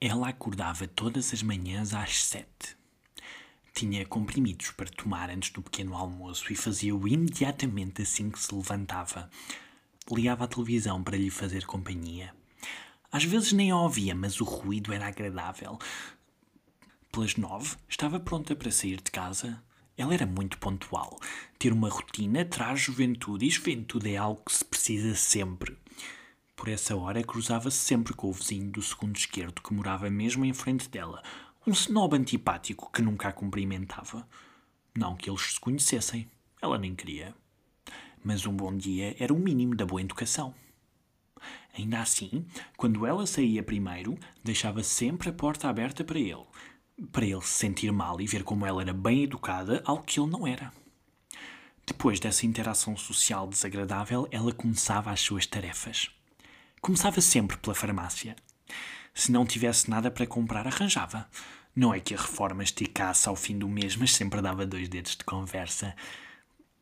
Ela acordava todas as manhãs às sete. Tinha comprimidos para tomar antes do pequeno almoço e fazia-o imediatamente assim que se levantava. Ligava a televisão para lhe fazer companhia. Às vezes nem a ouvia, mas o ruído era agradável. Pelas nove, estava pronta para sair de casa. Ela era muito pontual. Ter uma rotina traz juventude e juventude é algo que se precisa sempre. Por essa hora cruzava-se sempre com o vizinho do segundo esquerdo que morava mesmo em frente dela, um snob antipático que nunca a cumprimentava. Não que eles se conhecessem, ela nem queria. Mas um bom dia era o mínimo da boa educação. Ainda assim, quando ela saía primeiro, deixava sempre a porta aberta para ele, para ele se sentir mal e ver como ela era bem educada, algo que ele não era. Depois dessa interação social desagradável, ela começava as suas tarefas. Começava sempre pela farmácia. Se não tivesse nada para comprar, arranjava. Não é que a reforma esticasse ao fim do mês, mas sempre dava dois dedos de conversa.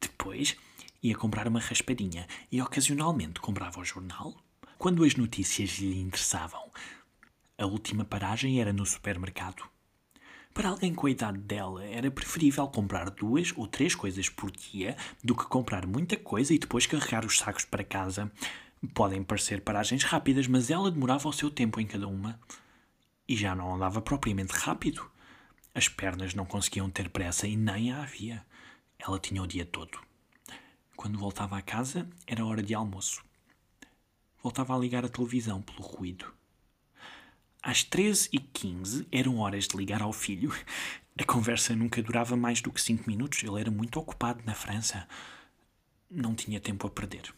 Depois ia comprar uma raspadinha e ocasionalmente comprava o jornal quando as notícias lhe interessavam. A última paragem era no supermercado. Para alguém com a idade dela, era preferível comprar duas ou três coisas por dia do que comprar muita coisa e depois carregar os sacos para casa. Podem parecer paragens rápidas, mas ela demorava o seu tempo em cada uma. E já não andava propriamente rápido. As pernas não conseguiam ter pressa e nem a havia. Ela tinha o dia todo. Quando voltava a casa, era hora de almoço. Voltava a ligar a televisão pelo ruído. Às 13h15 eram horas de ligar ao filho. A conversa nunca durava mais do que cinco minutos. Ele era muito ocupado na França. Não tinha tempo a perder.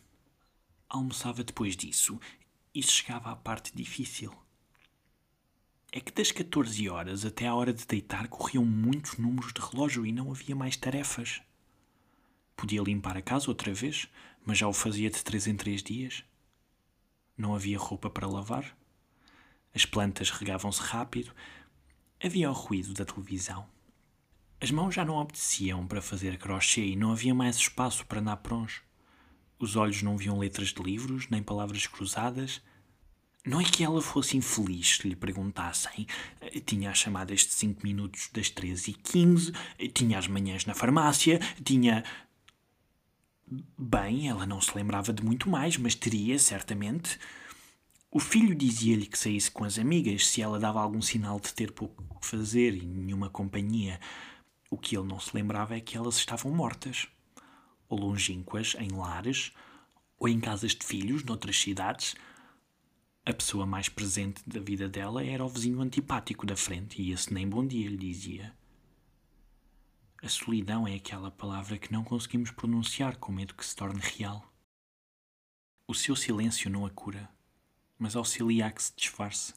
Almoçava depois disso e chegava à parte difícil. É que das 14 horas até à hora de deitar corriam muitos números de relógio e não havia mais tarefas. Podia limpar a casa outra vez, mas já o fazia de três em três dias. Não havia roupa para lavar. As plantas regavam-se rápido. Havia o ruído da televisão. As mãos já não obedeciam para fazer crochê e não havia mais espaço para naprons. Os olhos não viam letras de livros, nem palavras cruzadas. Não é que ela fosse infeliz se lhe perguntassem. Tinha as chamadas de cinco minutos das 13 e 15, tinha as manhãs na farmácia, tinha. Bem, ela não se lembrava de muito mais, mas teria, certamente. O filho dizia-lhe que saísse com as amigas se ela dava algum sinal de ter pouco que fazer e nenhuma companhia. O que ele não se lembrava é que elas estavam mortas, ou longínquas, em lares, ou em casas de filhos, noutras cidades. A pessoa mais presente da vida dela era o vizinho antipático da frente, e esse nem bom dia lhe dizia. A solidão é aquela palavra que não conseguimos pronunciar com medo que se torne real. O seu silêncio não a cura, mas auxilia a que se disfarce.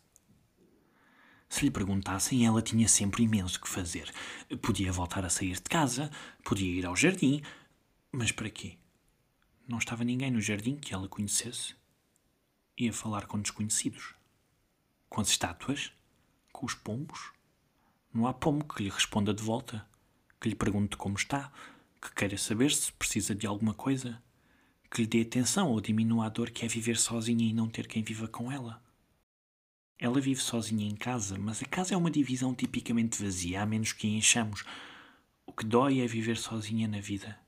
Se lhe perguntassem, ela tinha sempre imenso que fazer. Podia voltar a sair de casa, podia ir ao jardim, mas para quê? Não estava ninguém no jardim que ela conhecesse. Ia falar com desconhecidos. Com as estátuas? Com os pombos? Não há pombo que lhe responda de volta que lhe pergunte como está, que queira saber se precisa de alguma coisa, que lhe dê atenção ou diminua a dor que é viver sozinha e não ter quem viva com ela. Ela vive sozinha em casa, mas a casa é uma divisão tipicamente vazia, a menos que a enchamos. O que dói é viver sozinha na vida.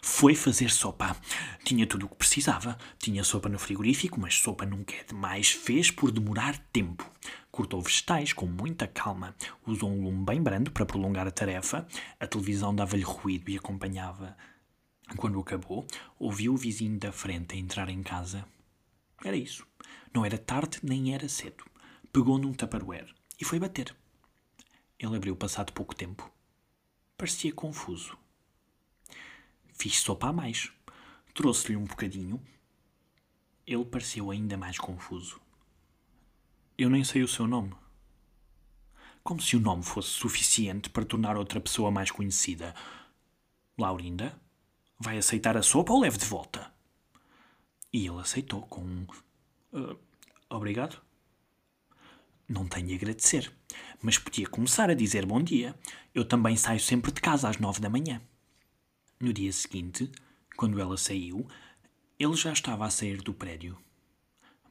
Foi fazer sopa. Tinha tudo o que precisava. Tinha sopa no frigorífico, mas sopa nunca é demais. Fez por demorar tempo. Cortou vegetais com muita calma. Usou um lume bem brando para prolongar a tarefa. A televisão dava-lhe ruído e acompanhava. Quando acabou, ouviu o vizinho da frente entrar em casa. Era isso. Não era tarde nem era cedo. Pegou num tupperware e foi bater. Ele abriu passado pouco tempo. Parecia confuso. Fiz sopa a mais. Trouxe-lhe um bocadinho. Ele pareceu ainda mais confuso. Eu nem sei o seu nome. Como se o nome fosse suficiente para tornar outra pessoa mais conhecida. Laurinda? Vai aceitar a sopa ou leve de volta? E ele aceitou com um. Uh, obrigado. Não tenho a agradecer, mas podia começar a dizer bom dia. Eu também saio sempre de casa às nove da manhã. No dia seguinte, quando ela saiu, ele já estava a sair do prédio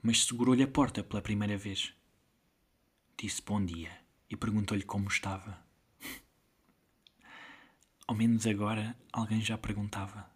mas segurou-lhe a porta pela primeira vez. disse bom dia e perguntou-lhe como estava. Ao menos agora alguém já perguntava.